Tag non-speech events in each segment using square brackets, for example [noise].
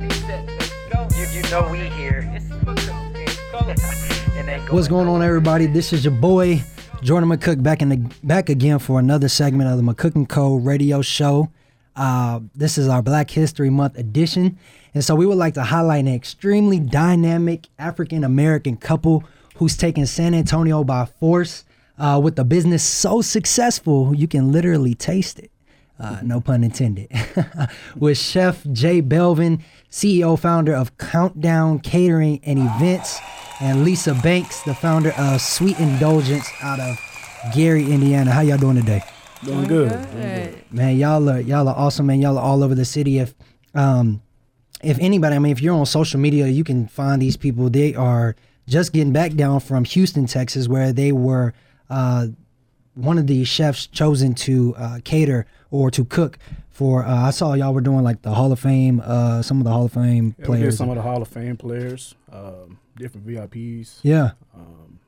You, you know we here. [laughs] What's going on, everybody? This is your boy Jordan McCook back in the back again for another segment of the McCook and Co. Radio Show. Uh, this is our Black History Month edition, and so we would like to highlight an extremely dynamic African American couple who's taken San Antonio by force uh, with a business so successful you can literally taste it. Uh, no pun intended. [laughs] with Chef Jay Belvin, CEO founder of Countdown Catering and Events, and Lisa Banks, the founder of Sweet Indulgence out of Gary, Indiana. How y'all doing today? Doing good. Doing good. Man, y'all are y'all are awesome, man. Y'all are all over the city. If um if anybody, I mean, if you're on social media, you can find these people. They are just getting back down from Houston, Texas, where they were uh, one of the chefs chosen to uh, cater or to cook for. Uh, I saw y'all were doing like the Hall of Fame, uh, some of the Hall of Fame Yeah, players. some of the Hall of Fame players, um, different VIPs, yeah, um,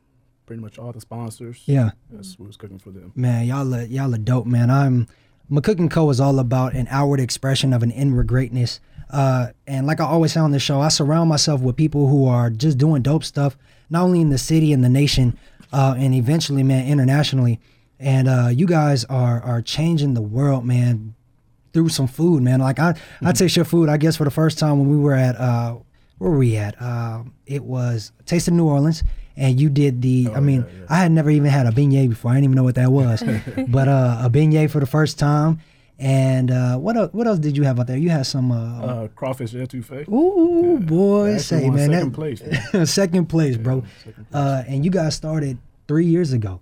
pretty much all the sponsors. yeah. That's what was cooking for them. Man, y'all are, y'all are dope, man. I'm McCook and Co is all about an outward expression of an inward greatness. Uh, and like I always say on the show, I surround myself with people who are just doing dope stuff, not only in the city and the nation, uh, and eventually, man, internationally. And uh, you guys are are changing the world, man, through some food, man. Like I, I taste your food. I guess for the first time when we were at uh, where were we at? Uh, it was Taste of New Orleans, and you did the. I mean, yeah, yeah. I had never even had a beignet before. I didn't even know what that was, [laughs] but uh, a beignet for the first time. And uh, what else, what else did you have out there? You had some. Uh, Uh, crawfish etouffee. ooh, boy, Actually say man, second that, place. man. [laughs] second place, bro. second place. Uh, and you guys started three years ago,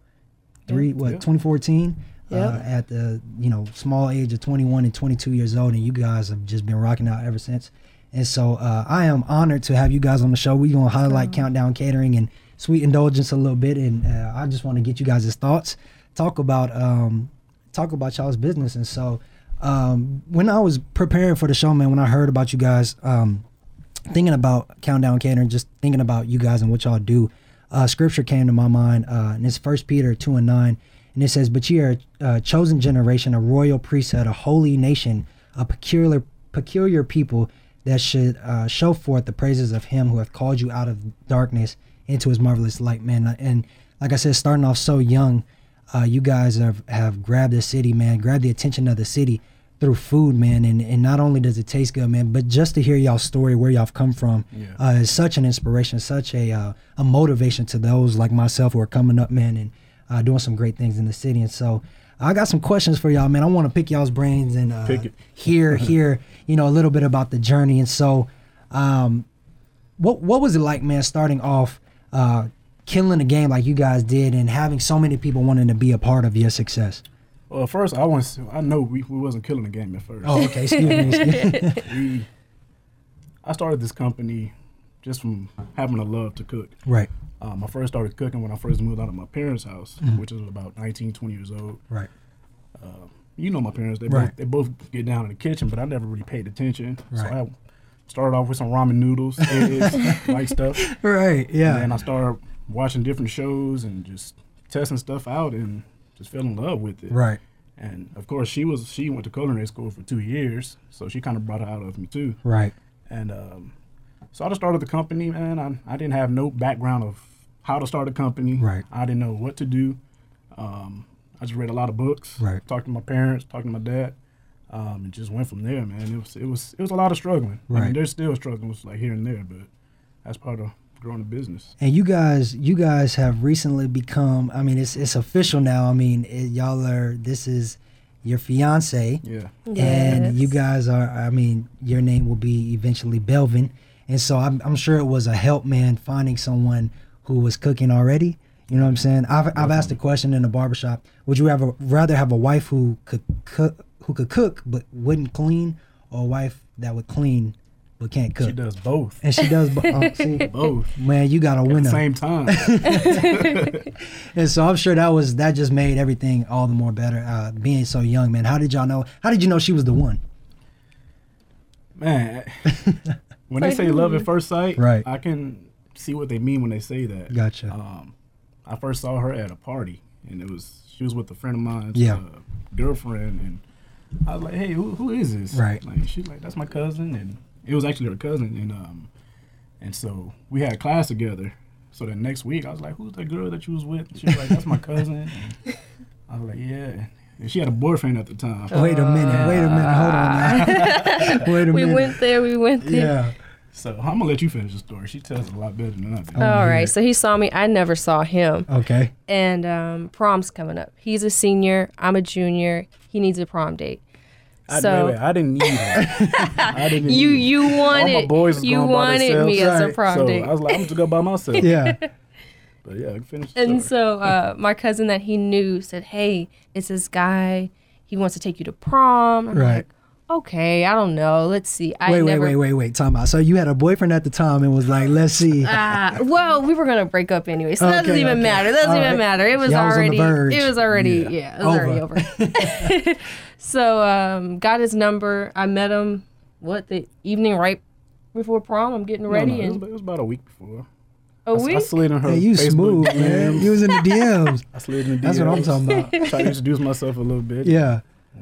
three what, Yeah. 2014, uh, at the you know small age of 21 and 22 years old, and you guys have just been rocking out ever since. And so uh, I am honored to have you guys on the show. We're gonna highlight Countdown Catering and Sweet Indulgence a little bit, and uh, I just want to get you guys' thoughts, talk about um, talk about y'all's business. And so um, when I was preparing for the show, man, when I heard about you guys. Um, thinking about countdown catering just thinking about you guys and what y'all do uh, scripture came to my mind uh, and it's first peter 2 and 9 and it says but ye are a chosen generation a royal priesthood a holy nation a peculiar peculiar people that should uh, show forth the praises of him who hath called you out of darkness into his marvelous light. Man and like i said starting off so young uh, you guys have, have grabbed the city man grabbed the attention of the city through food, man, and, and not only does it taste good, man, but just to hear y'all's story, where y'all come from, Yeah. uh, is such an inspiration, such a uh, a motivation to those like myself who are coming up, man, and uh, doing some great things in the city. And so, I got some questions for y'all, man. I want to pick y'all's brains and uh, hear [laughs] hear you know a little bit about the journey. And so, um, what what was it like, man, starting off? Uh, killing the game like you guys did and having so many people wanting to be a part of your success Well, first I want. I know we, we wasn't killing the game at first. oh okay excuse me excuse me. [laughs] We, I started this company just from having a love to cook. right Um, I first started cooking when I first moved out of my parents' house, Mm-hmm. which was about 19, 20 years old. right You know my parents; they Right. both they both get down in the kitchen, but I never really paid attention. Right. So I started off with some ramen noodles, [laughs] eggs, like stuff. right yeah And then I started watching different shows and just testing stuff out, and just fell in love with it. right And of course, she was she went to culinary school for two years, so she kind of brought it out of me too. right And um, so I just started the company, man. I, I didn't have no background of how to start a company. Right. I didn't know what to do. Um, I just read a lot of books. Right. Talked to my parents, talked to my dad, um, and just went from there, man. It was it was it was a lot of struggling. I Right. mean, there's still struggles like here and there, but that's part of growing a business. And you guys, you guys have recently become. I mean, it's it's official now. I mean, it, y'all are. This is your fiance, Yeah. and you guys are. I mean, your name will be eventually Belvin, and so I'm I'm sure it was a help, man, finding someone who was cooking already. You know what I'm saying? I've I've asked a question in the barbershop. Would you have a, rather have a wife who could cook who could cook but wouldn't clean, or a wife that would clean but can't cook? She does both. And she does. bo- uh, see, [laughs] Both. man, you got a At the winner. same time. [laughs] And so I'm sure that was that just made everything all the more better. Uh, being so young, man. How did y'all know? How did you know she was the one? Man, [laughs] when they say love at first sight, Right. I can see what they mean when they say that. Gotcha. Um, I first saw her at a party, and it was she was with a friend of mine's Yeah. uh, girlfriend, and I was like, "Hey, who, who is this?" Right. Like she's like, "That's my cousin," and it was actually her cousin, and um, and so we had class together. So the next week, I was like, "Who's that girl that you was with?" She was like, "That's my cousin." And I was like, "Yeah." And she had a boyfriend at the time. Wait a minute. Wait a minute. Hold on. Now. [laughs] wait a we minute. went there. We went there. yeah. So I'm gonna let you finish the story. She tells it a lot better than I do. All yeah. right. So he saw me. I never saw him. Okay. And um, prom's coming up. He's a senior. I'm a junior. He needs a prom date. I, so wait, wait, I didn't need her. [laughs] I didn't you need you All my wanted boys you wanted me themselves. as a Right. prom so. I was like, I'm just gonna go by myself. [laughs] Yeah. [laughs] But yeah, I can finish. the And story. so uh, my cousin that he knew said, "Hey, it's this guy. He wants to take you to prom." I'm Right. like, okay, I don't know. Let's see. I wait, wait, never. wait, wait, wait. Time out. So you had a boyfriend at the time and was like, [gasps] let's see. Ah, well, we were gonna break up anyway, so that doesn't Okay, even okay. matter. That doesn't All even right. matter. It was Y'all was already. verge. it was already. Yeah. Yeah, it was already Over. Over. so um, got his number. I met him. What the evening right before prom? I'm getting No, ready no, it, was, and it was about a week before. a I, s- I week. slid in her Hey, you Facebook smooth, man. DMs. You was in the DMs. [laughs] I slid in the DMs. That's what I'm talking about. Tried to introduce myself a little bit. Yeah.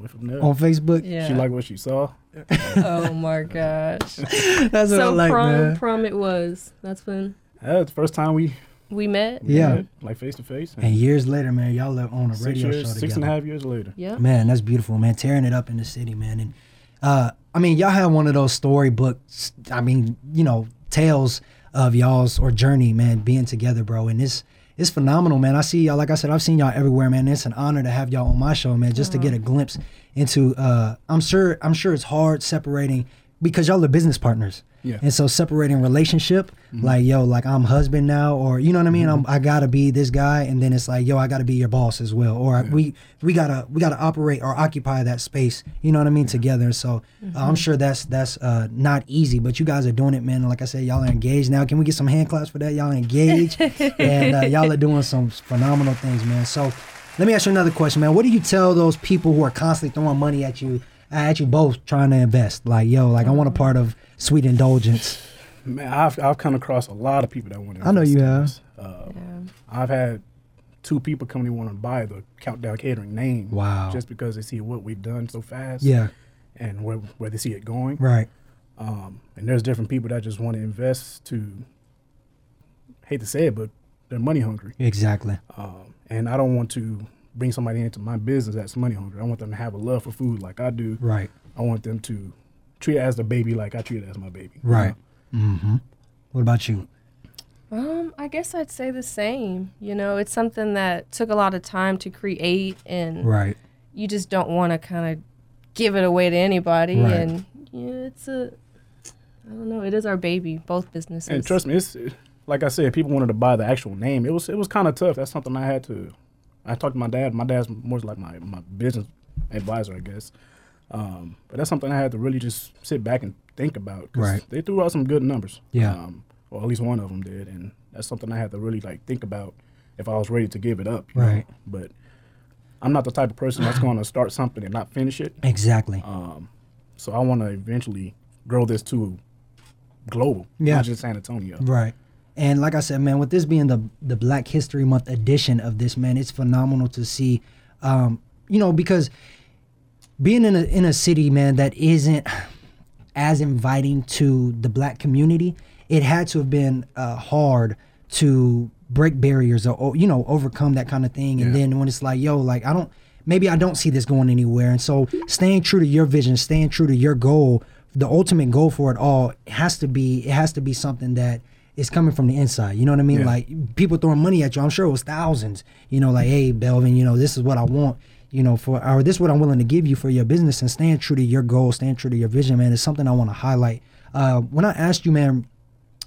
From there. On Facebook. Yeah. She liked what she saw. [laughs] oh my gosh. [laughs] That's what I so like, prom, man. prom it was. That's when That's the first time we we met. Yeah. met, like face to face. And years later, man, y'all are on a Six radio years, show together. and a half years later. Yeah. Man, that's beautiful, man. Tearing it up in the city, man. And uh, I mean, y'all have one of those storybooks. I mean, you know, tales of y'all's or journey, man, being together, bro. And it's it's phenomenal, man. I see y'all. Like I said, I've seen y'all everywhere, man. It's an honor to have y'all on my show, man. Just to get a glimpse into. Uh, I'm sure. I'm sure it's hard separating because y'all are business partners. Yeah. And so separating relationship, Mm-hmm. like yo, like I'm husband now, or you know what I mean. I'm, I gotta be this guy, and then it's like yo, I gotta be your boss as well, or we we gotta we gotta operate or occupy that space. You know what I mean together. So uh, I'm sure that's that's uh, not easy, but you guys are doing it, man. Like I said, y'all are engaged now. Can we get some hand claps for that? Y'all are engaged, [laughs] and uh, y'all are doing some phenomenal things, man. So let me ask you another question, man. What do you tell those people who are constantly throwing money at you? At you both trying to invest, like yo, like I want a part of sweet indulgence. Man, I've I've come across a lot of people that want to. I know you have. Uh, Yeah. I've had two people come and want to buy the Countdown Catering name. Wow. Just because they see what we've done so fast. Yeah, And where where they see it going. right. Um, and there's different people that just want to invest to. Hate to say it, but they're money hungry. Exactly. Um, and I don't want to bring somebody into my business that's money hungry. I want them to have a love for food like I do. Right. I want them to treat it as their baby like I treat it as my baby. you Right. know? Mm-hmm. What about you? Um, I guess I'd say the same. You know, it's something that took a lot of time to create, and Right. you just don't want to kind of give it away to anybody. Right. And yeah, it's a, I don't know, it is our baby, both businesses. And trust me, it's like I said, people wanted to buy the actual name. It was it was kind of tough. That's something I had to. I talked to my dad. My dad's more like my my business advisor, I guess. Um, but that's something I had to really just sit back and think about. 'cause Right. They threw out some good numbers. Yeah. Um, or at least one of them did, and that's something I had to really like think about if I was ready to give it up. you know? Right. But I'm not the type of person that's going to start something and not finish it. Exactly. Um, so I want to eventually grow this to global, Yeah. not just San Antonio. Right. And like I said, man, with this being the the Black History Month edition of this, man, it's phenomenal to see. Um, you know, because being in a in a city, man, that isn't as inviting to the black community, it had to have been uh, hard to break barriers or, you know overcome that kind of thing. And Yeah. then when it's like, yo, like I don't, maybe I don't see this going anywhere. And so staying true to your vision, staying true to your goal, the ultimate goal for it all has to be it has to be something that is coming from the inside. You know what I mean? Yeah. Like people throwing money at you. I'm sure it was thousands. You know, like hey, Belvin, you know this is what I want. You know, for or this is what I'm willing to give you for your business and staying true to your goals, staying true to your vision, man, It's something I want to highlight. Uh, when I asked you, man,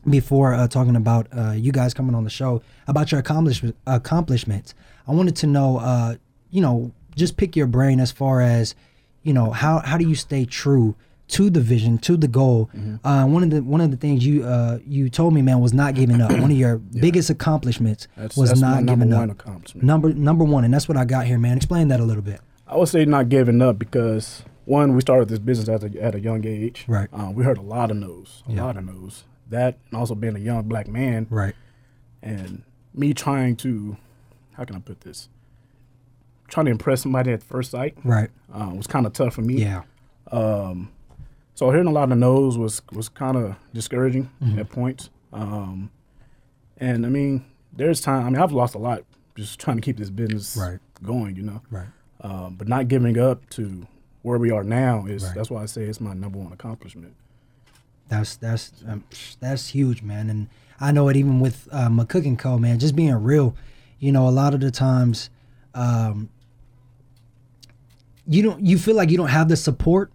before uh, talking about uh, you guys coming on the show about your accomplish- accomplishments. I wanted to know, uh, you know, just pick your brain as far as, you know, how how do you stay true to the vision, to the goal? Uh, one of the one of the things you uh, you told me, man, was not giving up. one of your [clears throat] biggest accomplishments That's, was that's not giving one up. accomplishment. Number number one, and that's what I got here, man. Explain that a little bit. I would say not giving up because one, we started this business at a, at a young age. Right. Uh, we heard a lot of no's, a Yeah. lot of no's. That and also being a young black man Right. and me trying to, how can I put this? Trying to impress somebody at first sight Right. uh, was kind of tough for me. Yeah. Um, So hearing a lot of no's was was kind of discouraging Mm-hmm. at points. Um, and I mean, there's time. I mean, I've lost a lot just trying to keep this business Right. going. You know, Right. um, but not giving up to where we are now is Right. that's why I say it's my number one accomplishment. That's that's um, that's huge, man. And I know it even with uh, my cooking co, man. Just being real, you know, a lot of the times, um, you don't you feel like you don't have the support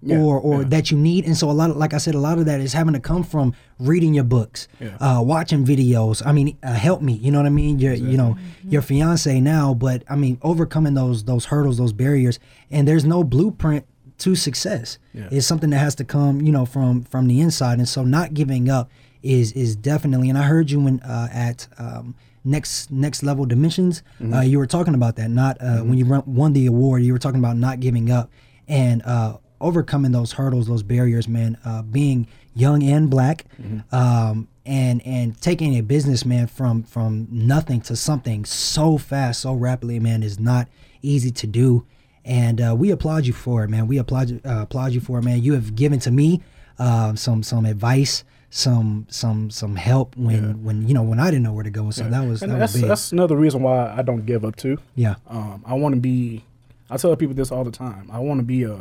Yeah, or or yeah. that you need, and so a lot of like I said, a lot of that is having to come from reading your books, Yeah. uh, watching videos. I mean, uh, help me. You know what I mean? Your you know your fiance now, but I mean overcoming those those hurdles, those barriers, and there's no blueprint to success. Yeah. It's something that has to come, you know, from from the inside, and so not giving up is is definitely. And I heard you when uh, at um, next next level dimensions, uh, you were talking about that. Not uh, when you run, won the award, you were talking about not giving up and uh, overcoming those hurdles, those barriers, man. Uh, being young and black, um, and and taking a businessman from from nothing to something so fast, so rapidly, man, is not easy to do. And uh, we applaud you for it, man. We applaud you, uh, applaud you for it, man. You have given to me uh, some some advice, some some some help when when you know when I didn't know where to go. So that was and that that's was big. that's another reason why I don't give up too. yeah, Um, I want to be. I tell people this all the time. I want to be a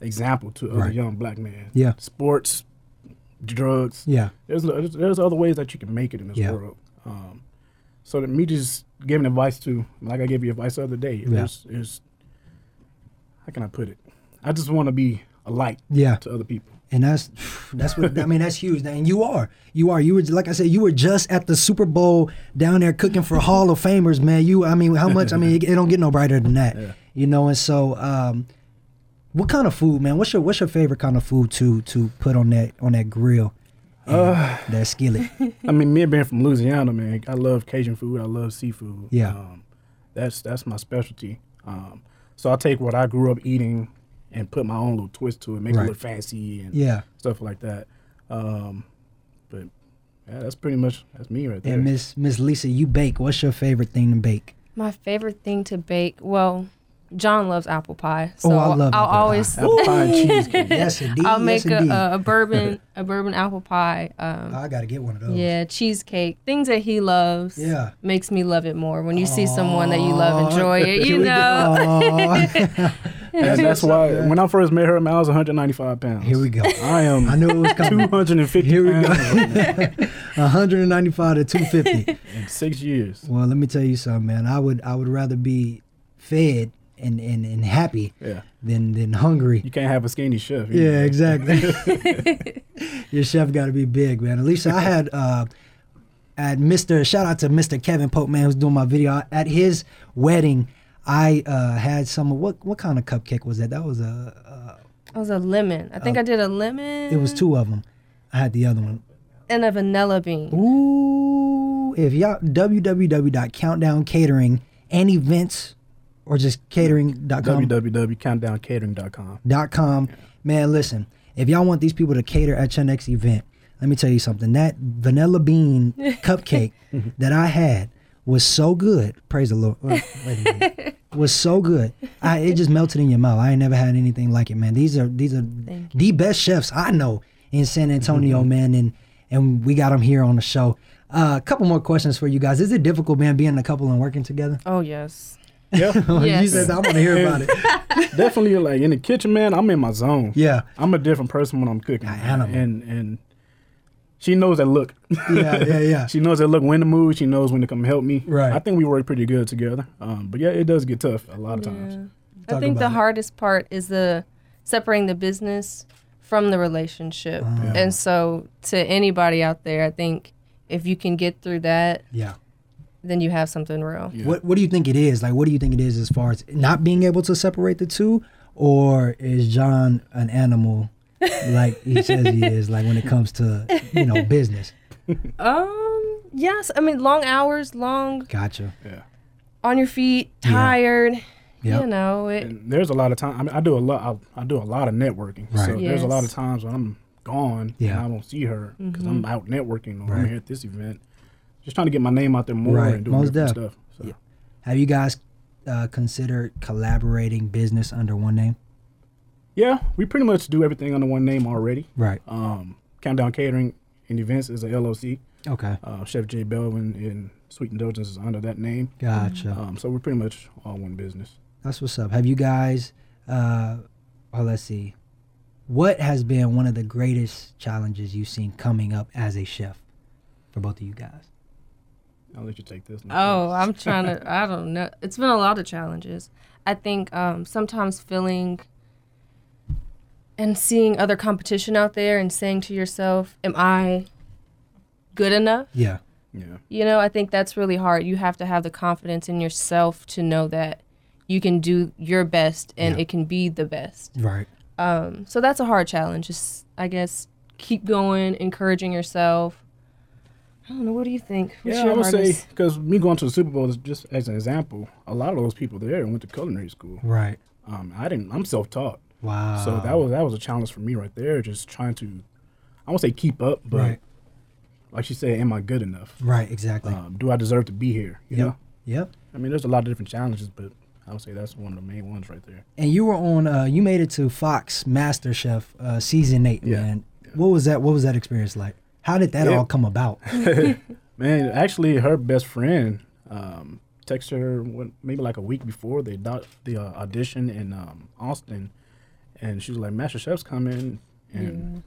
example to other Right. young black men. Yeah. Sports, drugs. yeah, There's there's, other ways that you can make it in this Yeah. world. Um, so that me just giving advice to, like I gave you advice the other day. Yeah. There's, how can I put it? I just want to be a light yeah. to other people. And that's that's what I mean. That's huge. And you are, you are. You were like I said, you were just at the Super Bowl down there cooking for Hall of Famers, man. You, I mean, how much? I mean, it, it don't get no brighter than that, Yeah. you know. And so, um, what kind of food, man? What's your what's your favorite kind of food to to put on that on that grill, Uh, that skillet? [laughs] I mean, me being from Louisiana, man, I love Cajun food. I love seafood. Yeah. Um, that's that's my specialty. Um, so I take what I grew up eating and put my own little twist to it, make Right. it look fancy and Yeah. stuff like that. Um, but yeah, that's pretty much that's me right there. And Miss Miss Lisa, you bake. What's your favorite thing to bake? My favorite thing to bake, well, John loves apple pie, so Oh, I love I'll apple pie. always Apple pie and [laughs] cheesecake. Yes, indeed. I'll make yes, indeed. a, a bourbon a bourbon apple pie. Um, I gotta get one of those. yeah, cheesecake, things that he loves. Yeah. makes me love it more when you see someone that you love enjoy it. You know, And [laughs] that's why when I first met her, man, I was 195 pounds. Here we go. I am I knew it was coming. 250 Here we go. [laughs] 195 to 250. in six years. Well, let me tell you something, man. I would I would rather be fed and, and, and happy Yeah. than than hungry. You can't have a skinny chef. Yeah, exactly. [laughs] [laughs] Your chef got to be big, man. At least I had uh, at Mr. Shout out to Mr. Kevin Pope, man, who's doing my video at his wedding. I uh, had some what what kind of cupcake was that? That was a it was a lemon. I think I did a lemon. uh, it was two of them. I had the other one. and a vanilla bean. Ooh, if y'all www.countdowncatering and events or just catering.com www.countdowncatering.com. dot com. Man, listen, if y'all want these people to cater at your next event, let me tell you something. That vanilla bean [laughs] cupcake [laughs] that I had was so good. Praise the Lord. Wait, wait a minute. [laughs] Was so good. I, it just melted in your mouth. I ain't never had anything like it, man. These are these are Thank the best chefs I know in San Antonio, man, and and we got them here on the show. Uh, a couple more questions for you guys. Is it difficult, man, being a couple and working together? Oh yes. Yeah. [laughs] you Yes. said I want to hear about it. [laughs] Definitely like in the kitchen, man, I'm in my zone. Yeah, I'm a different person when I'm cooking. An man. animal. And and she knows that look. yeah, yeah, [laughs] yeah. she knows that look when to move. She knows when to come help me. Right. I think we work pretty good together. Um, but yeah, it does get tough a lot of times. Yeah. Talk I think the it. hardest part is the separating the business from the relationship. Ah. And so to anybody out there, I think if you can get through that, Yeah. Then you have something real. Yeah. What What do you think it is? Like, what do you think it is as far as not being able to separate the two, or is John an animal, [laughs] like he says he is? Like when it comes to you know business. [laughs] Um, yes. I mean, long hours, long Gotcha. Yeah. on your feet, Yeah. tired. Yep. You know, it, And there's a lot of time. I mean, I do a lot. I, I do a lot of networking. Right. So there's a lot of times when I'm gone Yeah. and I won't see her because Mm-hmm. I'm out networking or Right. I'm here at this event, just trying to get my name out there more Right. and doing Most different def. stuff. So. Yeah. Have you guys uh, considered collaborating business under one name? Yeah, we pretty much do everything under one name already. Right. Um, Countdown Catering and Events is a LLC. Okay. Uh, Chef J Belvin and Sweet Indulgence is under that name. Gotcha. Um, so we're pretty much all one business. That's what's up. Have you guys? Uh, oh, let's see. What has been one of the greatest challenges you've seen coming up as a chef for both of you guys? I'll let you take this. one Oh, first. I'm trying to. I don't know. It's been a lot of challenges. I think um, sometimes feeling and seeing other competition out there and saying to yourself, "Am I good enough?" Yeah. yeah. You know, I think that's really hard. You have to have the confidence in yourself to know that you can do your best and Yeah. it can be the best. Right. Um, so that's a hard challenge. Just, I guess, keep going, encouraging yourself. I don't know. What do you think? What's Yeah, I would say because me going to the Super Bowl is just as an example. A lot of those people there went to culinary school. Right. Um, I didn't. I'm self-taught, Wow. so that was that was a challenge for me right there. Just trying to, I won't say keep up, but right. like you said, am I good enough? Right. Exactly. Um, do I deserve to be here? You Yep. know, Yep. I mean, there's a lot of different challenges, but I would say that's one of the main ones right there. And you were on. Uh, you made it to Fox Master Chef uh, season eight. Yeah. Man, what was that? What was that experience like? How did that Yeah. all come about? [laughs] [laughs] Man, actually, her best friend um, texted her what, maybe like a week before the do- the uh, audition in um, Austin, and she was like, "Master Chef's coming," and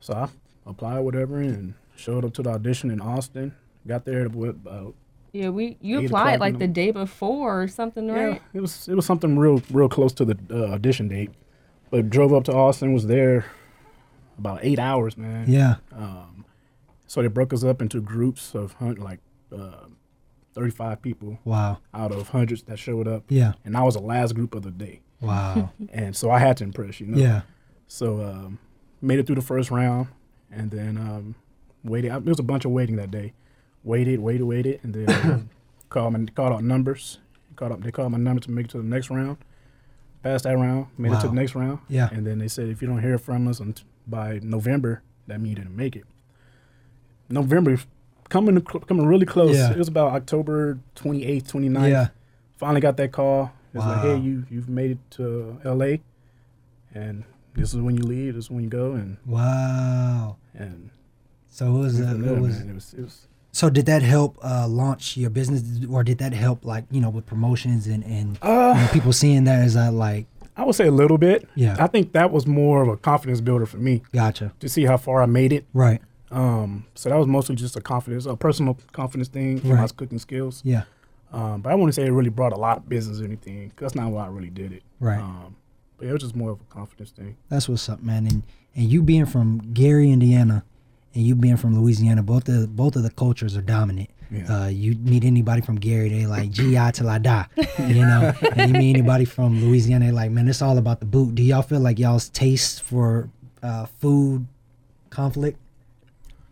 so I applied, whatever, and showed up to the audition in Austin. Got there at what, about Yeah, we you Eight applied like the the- day before or something, right? yeah, it was it was something real real close to the uh, audition date, but drove up to Austin, was there about eight hours, man. yeah. Um, so they broke us up into groups of hun- like uh, 35 people Wow. out of hundreds that showed up. Yeah. And I was the last group of the day. Wow. [laughs] And so I had to impress, you know? yeah. So um, made it through the first round and then um, waited. There was a bunch of waiting that day. Waited, waited, waited, and then um, [coughs] called, my, called out numbers. Called up, they called my number to make it to the next round. Passed that round, made it to the next round. Yeah. And then they said, if you don't hear from us unt- by November, that means you didn't make it. November, coming coming really close. Yeah. It was about October 28th, 29th. Yeah. Finally got that call. It's like, hey, you you've made it to L.A. and this is when you leave. This is when you go, and Wow. and So it was. Uh, there, it was it was it was So did that help uh, launch your business, or did that help like you know with promotions and and uh, people seeing that as a like I would say a little bit. Yeah. I think that was more of a confidence builder for me gotcha to see how far I made it. right Um, so that was mostly just a confidence, a personal confidence thing for my cooking skills. yeah Um, but I wouldn't say it really brought a lot of business or anything. 'cause that's not why I really did it. Right. Um, but it was just more of a confidence thing. that's what's up man and and you being from Gary Indiana and you being from Louisiana both the both of the cultures are dominant. Yeah. Uh, you meet anybody from Gary, they like GI till I die, you know. and you meet anybody from Louisiana, they like man, it's all about the boot. Do y'all feel like y'all's taste for uh, food conflict?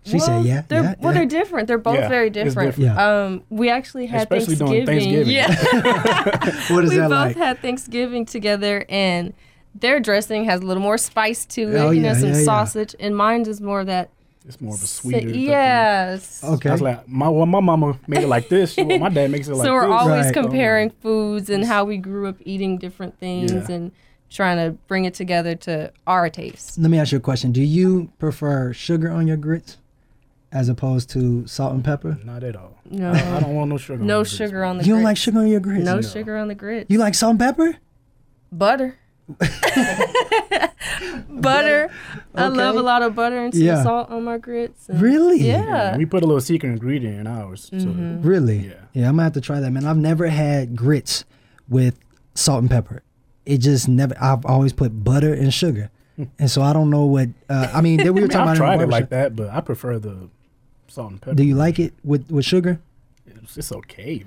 She well, said, yeah, They're, yeah, well, yeah. they're different. They're both Yeah, very different. different. Yeah. Um, we actually had Especially Thanksgiving. Thanksgiving. Yeah. [laughs] What is we that both like? had Thanksgiving together, and their dressing has a little more spice to it. Oh, you know, some yeah, yeah. sausage, and mine is more that. It's more of a sweeter. type of- Yes. Okay. That's like my well, my mama made it like this. [laughs] Well, my dad makes it like so we're this. always Right. comparing foods and how we grew up eating different things Yeah. and trying to bring it together to our taste. Let me ask you a question. Do you prefer sugar on your grits as opposed to salt and pepper? Not at all. No. I don't want no sugar. No my grits, sugar man. on the grits. You don't like sugar on your grits? No No. sugar on the grits. You like salt and pepper? butter. [laughs] butter. I love a lot of butter and some Yeah. salt on my grits. and- Really? Yeah. We put a little secret ingredient in ours. So Really? Yeah. Yeah, I'm gonna have to try that, man. I've never had grits with salt and pepper. It just never. I've always put butter and sugar, [laughs] and so I don't know what. Uh, I mean, then we [laughs] I were mean, talking I've about tried it like that, but I prefer the salt and pepper. Do you like it with with sugar? It's, it's okay.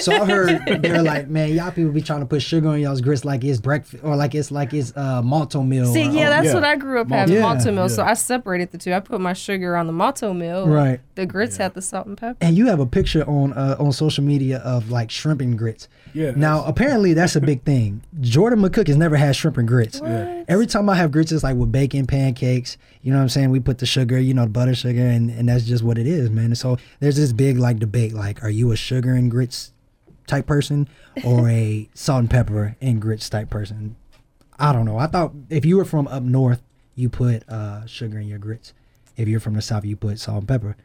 So I heard they're like, man, y'all people be trying to put sugar on y'all's grits like it's breakfast or like it's like it's uh, Malt-O-Meal. See, or- yeah, that's yeah. what I grew up Malto. having, Yeah, Malt-O-Meal. So. I separated the two. I put my sugar on the Malt-O-Meal. Right. The grits Yeah. had the salt and pepper. And you have a picture on uh, on social media of like shrimp and grits. Yeah. Now, apparently, that's a big thing. Jordan McCook has never had shrimp and grits. Yeah. Every time I have grits, it's like with bacon, pancakes. You know what I'm saying? We put the sugar, you know, the butter sugar, and, and that's just what it is, man. And so there's this big like debate like, are you a sugar and grits type person or a salt and pepper and grits type person? I don't know. I thought if you were from up north, you put uh, sugar in your grits. If you're from the south, you put salt and pepper.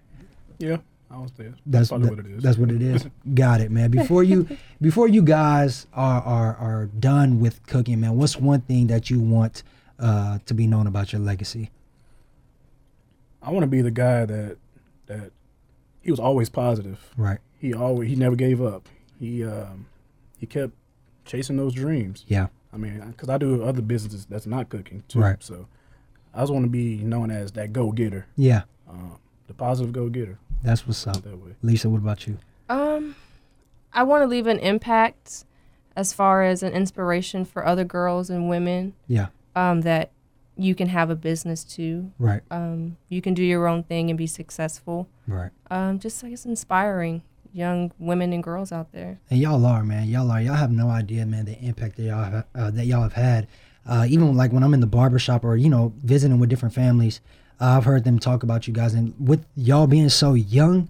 Yeah, I was there. That's probably that- what it is. That's what it is. [laughs] Got it, man. Before you before you guys are are are done with cooking, man, what's one thing that you want uh, to be known about your legacy? I want to be the guy that that he was always positive. Right. He always he never gave up. He um he kept chasing those dreams. Yeah. I mean, because I do other businesses that's not cooking too. Right. So I just want to be known as that go getter, Yeah. um, the positive go getter. That's what's up. That way. Lisa, what about you? Um, I want to leave an impact as far as an inspiration for other girls and women. Yeah. Um, that you can have a business too. Right. Um, you can do your own thing and be successful. Right. Um, just I guess inspiring young women and girls out there. And y'all are, man. Y'all are. Y'all have no idea, man, the impact that y'all have, uh, that y'all have had. Uh, even like when I'm in the barbershop or you know visiting with different families, uh, I've heard them talk about you guys, and with y'all being so young,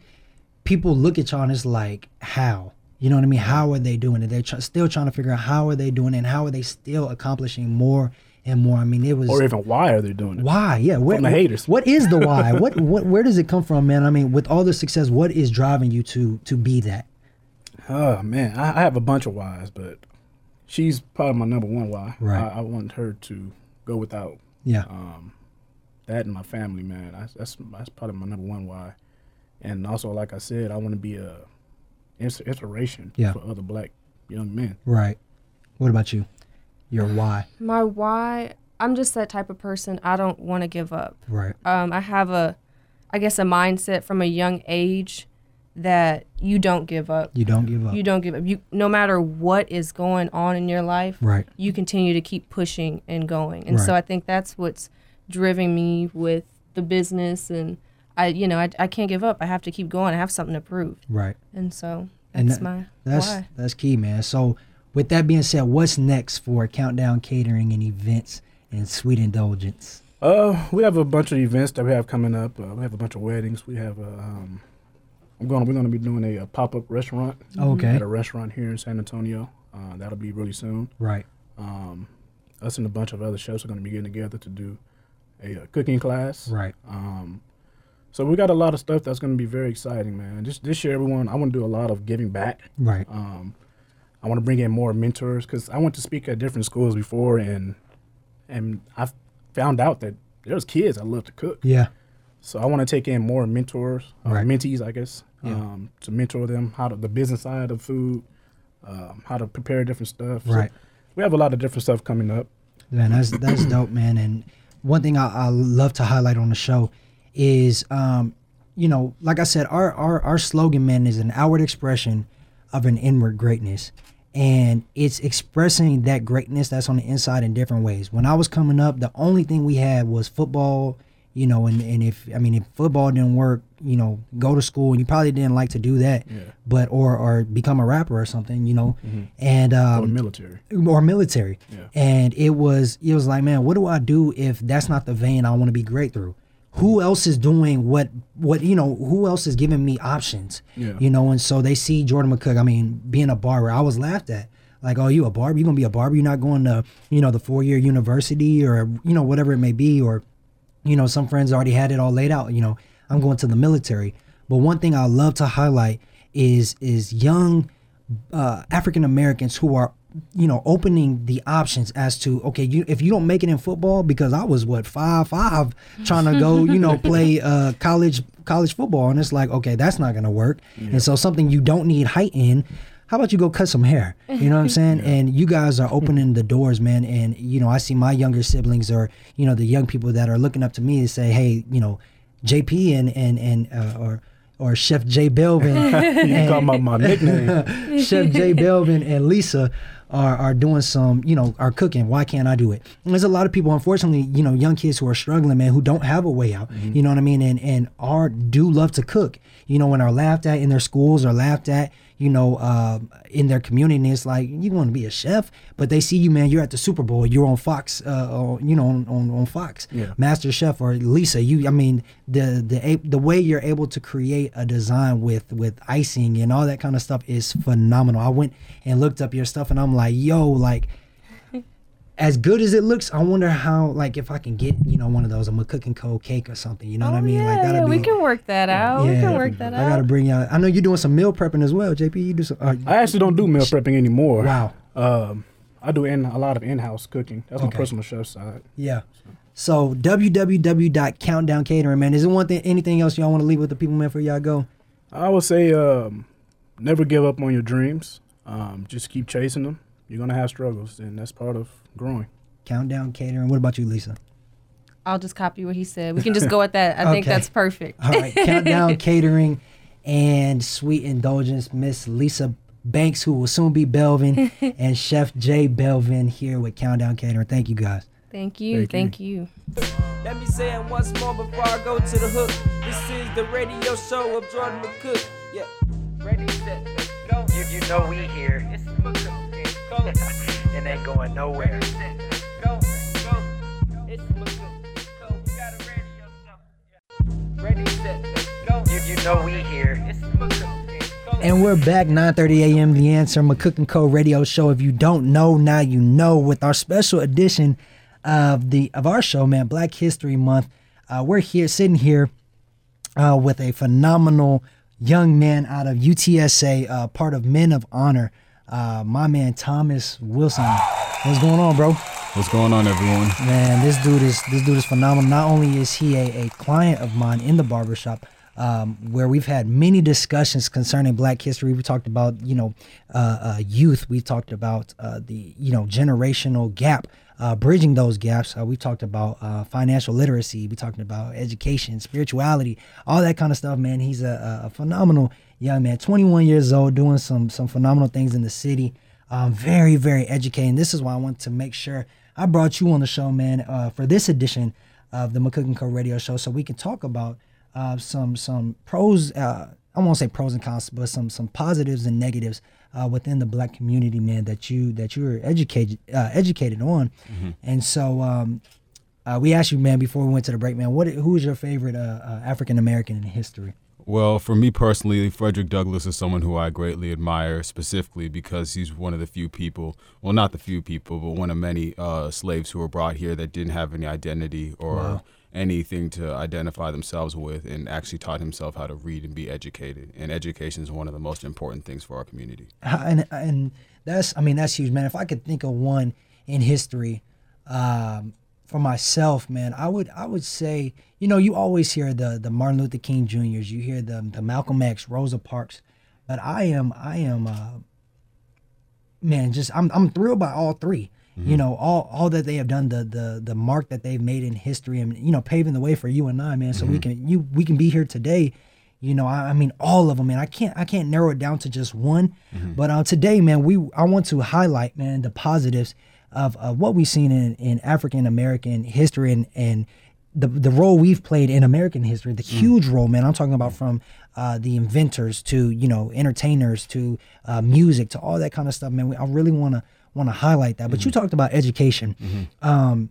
people look at y'all and it's like, how? You know what I mean? How are they doing it? They're tr- still trying to figure out how are they doing it, and how are they still accomplishing more and more. I mean, it was Or even why are they doing it? why? Yeah, where, From the haters. What is the why? [laughs] what what where does it come from, man? I mean, with all the success, what is driving you to to be that? Oh man, I, I have a bunch of whys, but she's probably my number one why. Right. I, I want her to go without Yeah, um, that and my family, man. That's, that's that's probably my number one why. And also, like I said, I want to be a ins- inspiration Yeah. for other black young men. right. What about you? Your why? My why, I'm just that type of person. I don't want to give up. Right. Um, I have a, I guess, a mindset from a young age that you don't give up. You don't give up. You don't give up. You no matter what is going on in your life, right. you continue to keep pushing and going. And so I think that's what's driven me with the business and I you know, I, I can't give up. I have to keep going. I have something to prove. Right. And so And that's that- my That's why. that's key, man. So with that being said, what's next for Countdown Catering and events and Sweet Indulgence? Uh, we have a bunch of events that we have coming up. Uh, we have a bunch of weddings. We have a. Um, I'm going. We're going to be doing a, uh pop up restaurant Okay. at a restaurant here in San Antonio. Uh, that'll be really soon. Right. Um, us and a bunch of other chefs are going to be getting together to do a, uh cooking class. Right. Um, so we got a lot of stuff that's going to be very exciting, man. Just this year, everyone, I want to do a lot of giving back. Right. Um, I want to bring in more mentors because I went to speak at different schools before, and and I found out that there's kids that love to cook. Yeah. So I want to take in more mentors, uh, Right. mentees, I guess, Yeah. um, to mentor them how to the business side of food, um, how to prepare different stuff. So Right. we have a lot of different stuff coming up. Man, that's that's [clears throat] dope, man. And one thing I, I love to highlight on the show is, um, you know, like I said, our, our our slogan, man, is an outward expression of an inward greatness, and it's expressing that greatness that's on the inside in different ways. When I was coming up, the only thing we had was football. You know, and, and if I mean if football didn't work, you know, go to school and you probably didn't like to do that, Yeah. but or or become a rapper or something, you know, and um, or military. or military. Yeah. And it was it was like, man, what do I do if that's not the vein I want to be great through? Who else is doing what what you know, who else is giving me options? Yeah. You know, and so they see Jordan McCook, I mean, being a barber, I was laughed at. Like, oh, you a barber? You gonna be a barber? You're not going to, you know, the four year university or you know, whatever it may be, or you know, some friends already had it all laid out. You know, I'm going to the military. But one thing I love to highlight is is young uh, African Americans who are, you know, opening the options as to okay, you if you don't make it in football because I was what five five trying to go, you know, play [laughs] uh, college college football, and it's like okay, that's not gonna work. And so something you don't need height in. How about you go cut some hair? You know what I'm saying? And you guys are opening the doors, man. And you know, I see my younger siblings or you know the young people that are looking up to me to say, hey, you know, JP and and and uh, or or Chef Jay Belvin [laughs] You call my, my nickname. [laughs] Chef Jay Belvin and Lisa are, are doing some, you know, are cooking. Why can't I do it? And there's a lot of people, unfortunately, you know, young kids who are struggling, man, who don't have a way out. Mm-hmm. You know what I mean? And and are do love to cook. You know, and are laughed at in their schools or laughed at, you know, uh, in their community. It's like you want to be a chef, but they see you, man. You're at the Super Bowl. You're on Fox, uh, or, you know, on, on, on Fox, Yeah. Master Chef or Lisa. You, I mean, the the the way you're able to create a design with with icing and all that kind of stuff is phenomenal. I went and looked up your stuff, and I'm like, yo, like as good as it looks, I wonder how like if I can get you know one of those I'm a cooking and Co cake or something. You know oh, what I mean? Yeah, like yeah, we can work that out. we can work that I out. I gotta bring out. I know you're doing some meal prepping as well, JP. You do some. Uh, I actually don't do meal prepping anymore. Wow. Um, I do in a lot of in-house cooking. That's Okay. my personal chef side. Yeah. So www.countdown catering, man. Is there one thing, anything else y'all want to leave with the people, man, for y'all go? I would say um, never give up on your dreams. Um, just keep chasing them. You're gonna have struggles, and that's part of growing. Countdown catering. What about you, Lisa? I'll just copy what he said. We can just go with that. I think that's perfect. All right, Countdown [laughs] Catering and Sweet Indulgence, Miss Lisa Banks, who will soon be Belvin, [laughs] and Chef Jay Belvin here with Countdown Catering. Thank you guys. Thank you. Thank Thank you. Let me say it once more before I go to the hook. This is the radio show of Jordan McCook. Yeah. Ready, set, go. You, you know we here. It's McCook. Let's go. It ain't going nowhere. Ready, go. Go. It's McCook. Let's go. Got a radio show. Yeah. Ready, set, go. You, you know we here. It's McCook. And we're back 9:30 a.m. The Answer McCook and Co. Radio Show. If you don't know, now you know. With our special edition of the of our show, man, Black History Month. Uh, we're here, sitting here, uh, with a phenomenal young man out of UTSA, uh, part of Men of Honor. Uh, my man Thomas Wilson. What's going on, bro? What's going on, everyone? Man, this dude is this dude is phenomenal. Not only is he a, a client of mine in the barbershop, um, where we've had many discussions concerning Black history. We talked about you know uh, uh, youth. We talked about uh, the you know generational gap, uh, bridging those gaps. Uh, we talked about uh, financial literacy. We talked about education, spirituality, all that kind of stuff. Man, he's a, a phenomenal young man, 21 years old, doing some some phenomenal things in the city. Um, very very educating. This is why I want to make sure I brought you on the show, man, uh, for this edition of the McCook and Co. Radio Show, so we can talk about uh, some some pros. Uh, I won't say pros and cons, but some some positives and negatives uh, within the Black community, man. That you that you were educated uh, educated on, and so um, uh, we asked you, man, before we went to the break, man. What who is your favorite uh, uh, African American in history? Well, for me personally, Frederick Douglass is someone who I greatly admire, specifically because he's one of the few people, well, not the few people, but one of many uh, slaves who were brought here that didn't have any identity or Wow. anything to identify themselves with, and actually taught himself how to read and be educated. And education is one of the most important things for our community. And and that's I mean that's huge, man. If I could think of one in history, um, for myself, man, I would I would say you know you always hear the the Martin Luther King Juniors, you hear the the Malcolm X, Rosa Parks, but I am I am uh, man, just I'm I'm thrilled by all 3 You know all all that they have done, the the the mark that they've made in history, and you know paving the way for you and I, man. So we can you we can be here today. You know, I, I mean all of them, man. I can't I can't narrow it down to just one. But uh, today, man, we I want to highlight, man, the positives of, of what we've seen in, in African American history and and the the role we've played in American history, the huge role, man. I'm talking about from uh, the inventors to you know entertainers to uh, music to all that kind of stuff, man. We, I really want to want to highlight that. But you talked about education. Um,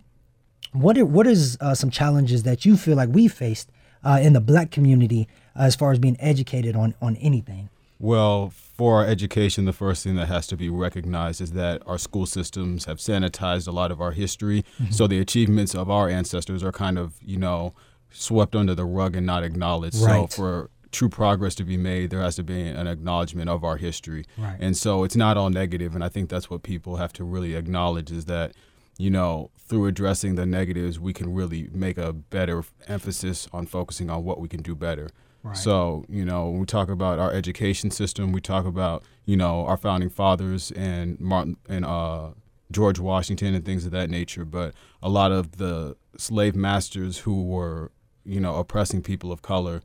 what are, what is uh, some challenges that you feel like we faced uh, in the Black community uh, as far as being educated on on anything? Well, for our education, the first thing that has to be recognized is that our school systems have sanitized a lot of our history. Mm-hmm. So the achievements of our ancestors are kind of, you know, swept under the rug and not acknowledged. So for true progress to be made, there has to be an acknowledgement of our history. Right. And so it's not all negative, and I think that's what people have to really acknowledge is that, you know, through addressing the negatives, we can really make a better emphasis on focusing on what we can do better. So, you know, when we talk about our education system, we talk about, you know, our founding fathers and Martin and uh, George Washington and things of that nature. But a lot of the slave masters who were, you know, oppressing people of color,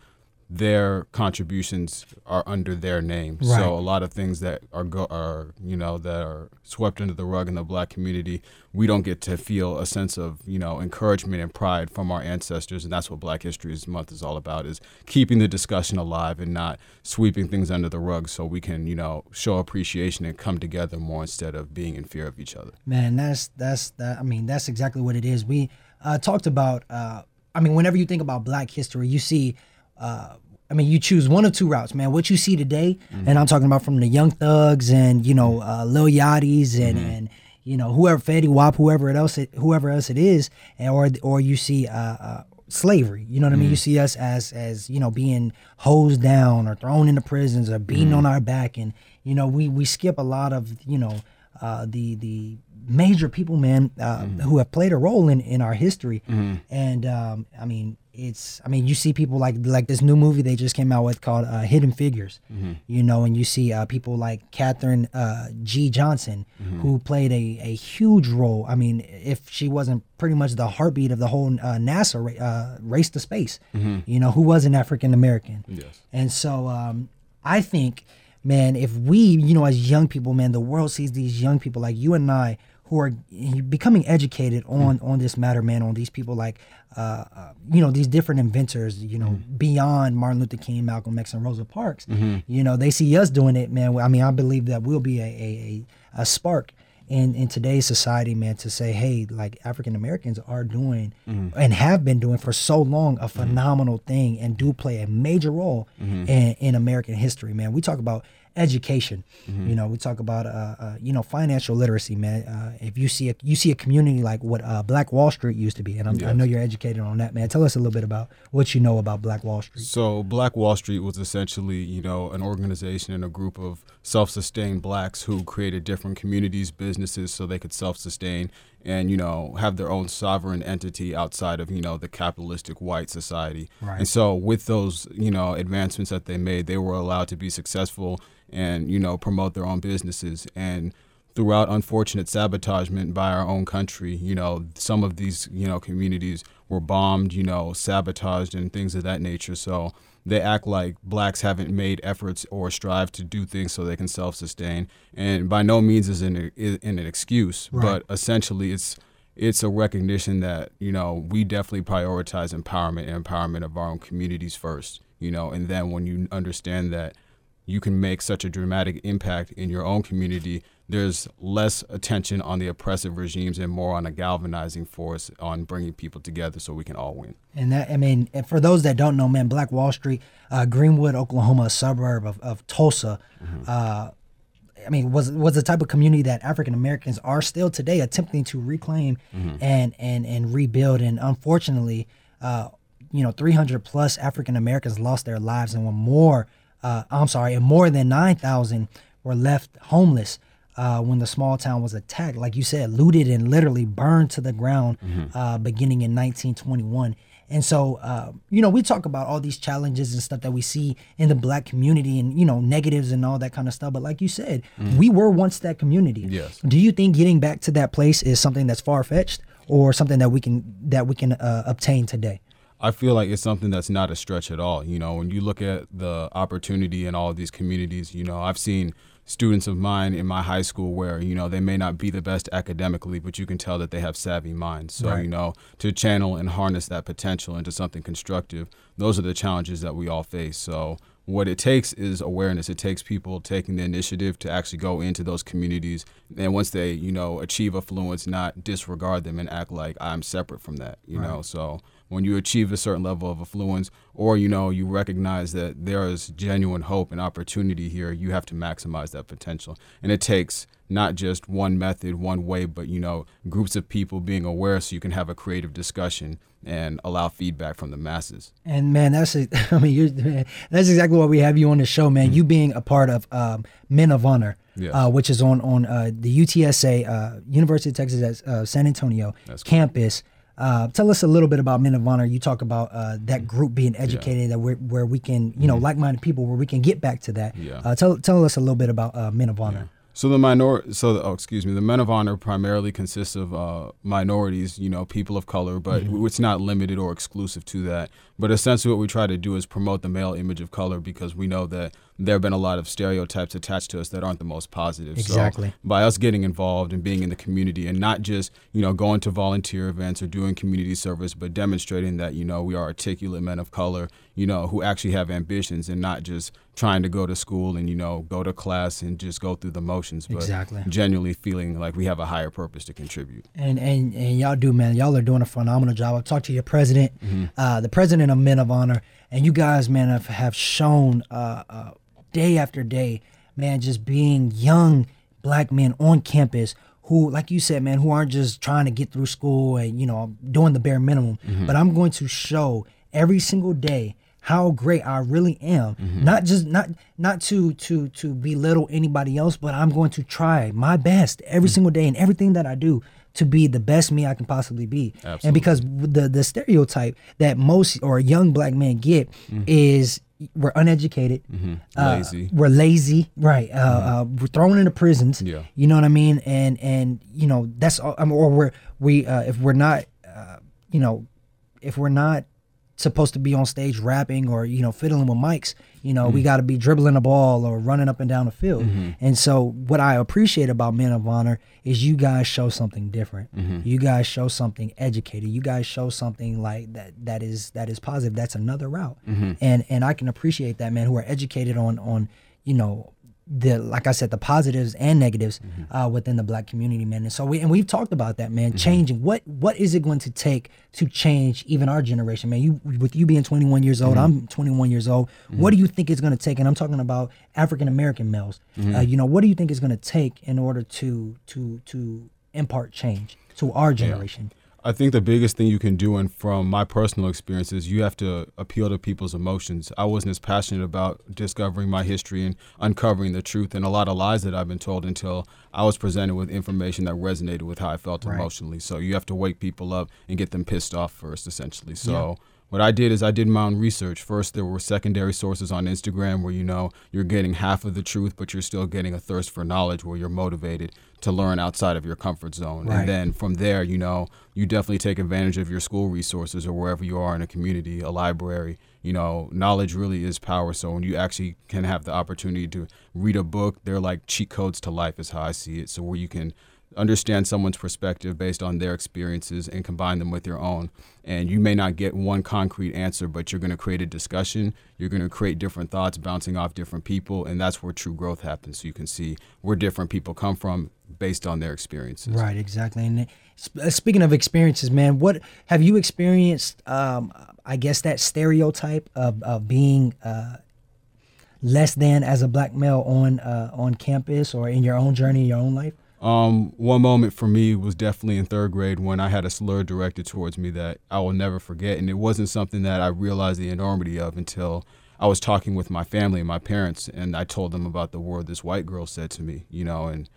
their contributions are under their name. Right. So a lot of things that are go- are you know that are swept under the rug in the black community, we don't get to feel a sense of you know encouragement and pride from our ancestors, and that's what Black History Month is all about: is keeping the discussion alive and not sweeping things under the rug, so we can you know show appreciation and come together more instead of being in fear of each other. Man, that's that's that. I mean, that's exactly what it is. We uh, talked about. Uh, I mean, whenever you think about Black history, you see. Uh, I mean, you choose one of two routes, man. What you see today, and I'm talking about from the Young Thugs and you know uh, Lil Yachty's and and you know whoever Fetty Wap, whoever it else, it, whoever else it is, and or or you see uh, uh, slavery. You know what I mean? You see us as as you know being hosed down or thrown into prisons or beaten on our back, and you know we we skip a lot of you know uh, the the major people, man, uh, who have played a role in in our history, and um, I mean. It's. I mean, you see people like like this new movie they just came out with called uh, Hidden Figures, you know, and you see uh, people like Katherine uh, G. Johnson, who played a, a huge role. I mean, if she wasn't pretty much the heartbeat of the whole uh, NASA ra- uh, race to space, you know, who was an African American. Yes. And so um, I think, man, if we, you know, as young people, man, the world sees these young people like you and I who are becoming educated hmm. on on this matter, man, on these people like, uh, uh, you know, these different inventors, you know, hmm. beyond Martin Luther King, Malcolm X, and Rosa Parks. Mm-hmm. You know, they see us doing it, man. I mean, I believe that we'll be a a, a, a spark in in today's society, man, to say, hey, like African Americans are doing mm-hmm. and have been doing for so long a mm-hmm. phenomenal thing and do play a major role in, in American history, man. We talk about education, you know, we talk about uh, uh you know financial literacy, man. Uh, if you see a you see a community like what uh, Black Wall Street used to be, and I'm, I know you're educated on that, man. Tell us a little bit about what you know about Black Wall Street. So Black Wall Street was essentially, you know, an organization and a group of self-sustained blacks who created different communities, businesses so they could self-sustain and, you know, have their own sovereign entity outside of, you know, the capitalistic white society. Right. And so with those, you know, advancements that they made, they were allowed to be successful and, you know, promote their own businesses and throughout unfortunate sabotagement by our own country, you know, some of these, you know, communities were bombed, you know, sabotaged and things of that nature. So they act like blacks haven't made efforts or strive to do things so they can self-sustain. And by no means is an, is an excuse, but essentially it's it's a recognition that, you know, we definitely prioritize empowerment and empowerment of our own communities first, you know, and then when you understand that you can make such a dramatic impact in your own community, there's less attention on the oppressive regimes and more on a galvanizing force on bringing people together so we can all win. And that, I mean, for those that don't know, man, Black Wall Street, uh, Greenwood, Oklahoma, a suburb of, of Tulsa, uh, I mean, was was the type of community that African Americans are still today attempting to reclaim and and and rebuild. And unfortunately, uh, you know, 300 plus African Americans lost their lives, and were more. Uh, I'm sorry, and more than 9,000 were left homeless uh, when the small town was attacked. Like you said, looted and literally burned to the ground, uh, beginning in 1921. And so, uh, you know, we talk about all these challenges and stuff that we see in the black community and, you know, negatives and all that kind of stuff. But like you said, we were once that community. Yes. Do you think getting back to that place is something that's far fetched or something that we can that we can uh, obtain today? I feel like it's something that's not a stretch at all. You know, when you look at the opportunity in all of these communities, you know, I've seen students of mine in my high school where, you know, they may not be the best academically, but you can tell that they have savvy minds. So, Right. you know, to channel and harness that potential into something constructive, those are the challenges that we all face. So, what it takes is awareness. It takes people taking the initiative to actually go into those communities. And once they, you know, achieve affluence, not disregard them and act like I'm separate from that, you know. So when you achieve a certain level of affluence or, you know, you recognize that there is genuine hope and opportunity here, you have to maximize that potential. And it takes not just one method, one way, but, you know, groups of people being aware so you can have a creative discussion and allow feedback from the masses. And man, that's it. [laughs] I mean, you're, that's exactly why we have you on the show, man. You being a part of um, Men of Honor, Yes. uh, which is on on uh, the UTSA, uh, University of Texas at uh, San Antonio That's campus. Uh, tell us a little bit about Men of Honor. You talk about uh, that group being educated, that we're, where we can, you know, like-minded people, where we can get back to that. Yeah. Uh, tell tell us a little bit about uh, Men of Honor. So the minor, so the, oh, excuse me, the men of honor primarily consists of uh, minorities, you know, people of color, but it's not limited or exclusive to that. But essentially, what we try to do is promote the male image of color because we know that there have been a lot of stereotypes attached to us that aren't the most positive. Exactly. So by us getting involved and being in the community and not just you know going to volunteer events or doing community service, but demonstrating that you know we are articulate men of color, you know, who actually have ambitions and not just trying to go to school and you know go to class and just go through the motions, but Exactly. genuinely feeling like we have a higher purpose to contribute. and and and y'all do, man. Y'all are doing a phenomenal job. I've talked to your president, uh, the president of Men of Honor, and you guys, man, have, have shown uh, uh, day after day, man, just being young black men on campus who, like you said, man, who aren't just trying to get through school and you know doing the bare minimum, but I'm going to show every single day how great I really am. Not just not not to to to belittle anybody else, but I'm going to try my best every single day and everything that I do to be the best me I can possibly be. And because the the stereotype that most or young black men get is we're uneducated, uh, Lazy. we're lazy, right? Uh, uh, we're thrown into prisons. Yeah. You know what I mean? And and you know that's all. I mean, or we're we uh, if we're not, uh, you know, if we're not supposed to be on stage rapping or you know fiddling with mics, you know, we mm. got to be dribbling a ball or running up and down the field. Mm-hmm. And so what I appreciate about Men of Honor is you guys show something different. Mm-hmm. You guys show something educated. You guys show something like that that is that is positive. That's another route. Mm-hmm. And and I can appreciate that man who are educated on on you know the like I said, the positives and negatives mm-hmm. uh, within the black community, man. And so we and we've talked about that, man. Mm-hmm. Changing what what is it going to take to change even our generation, man? You with you being 21 years old, mm-hmm. I'm 21 years old. What do you think it's going to take? And I'm talking about African American males. Uh, you know, what do you think it's going to take in order to to to impart change to our generation? I think the biggest thing you can do, and from my personal experiences, you have to appeal to people's emotions. I wasn't as passionate about discovering my history and uncovering the truth and a lot of lies that I've been told until I was presented with information that resonated with how I felt Right. emotionally. So you have to wake people up and get them pissed off first, essentially. So. What I did is I did my own research. First, there were secondary sources on Instagram where you know you're getting half of the truth, but you're still getting a thirst for knowledge where you're motivated to learn outside of your comfort zone. Right. And then from there, you know, you definitely take advantage of your school resources or wherever you are in a community, a library. You know, knowledge really is power. So when you actually can have the opportunity to read a book, they're like cheat codes to life, is how I see it. So where you can understand someone's perspective based on their experiences and combine them with your own. And you may not get one concrete answer, but you're going to create a discussion. You're going to create different thoughts bouncing off different people. And that's where true growth happens. So you can see where different people come from based on their experiences. Right, exactly. And uh, speaking of experiences, man, what have you experienced? Um, I guess that stereotype of, of being uh, less than as a black male on uh, on campus or in your own journey, your own life. Um, one moment for me was definitely in third grade when I had a slur directed towards me that I will never forget. And it wasn't something that I realized the enormity of until I was talking with my family and my parents, and I told them about the word this white girl said to me, you know, and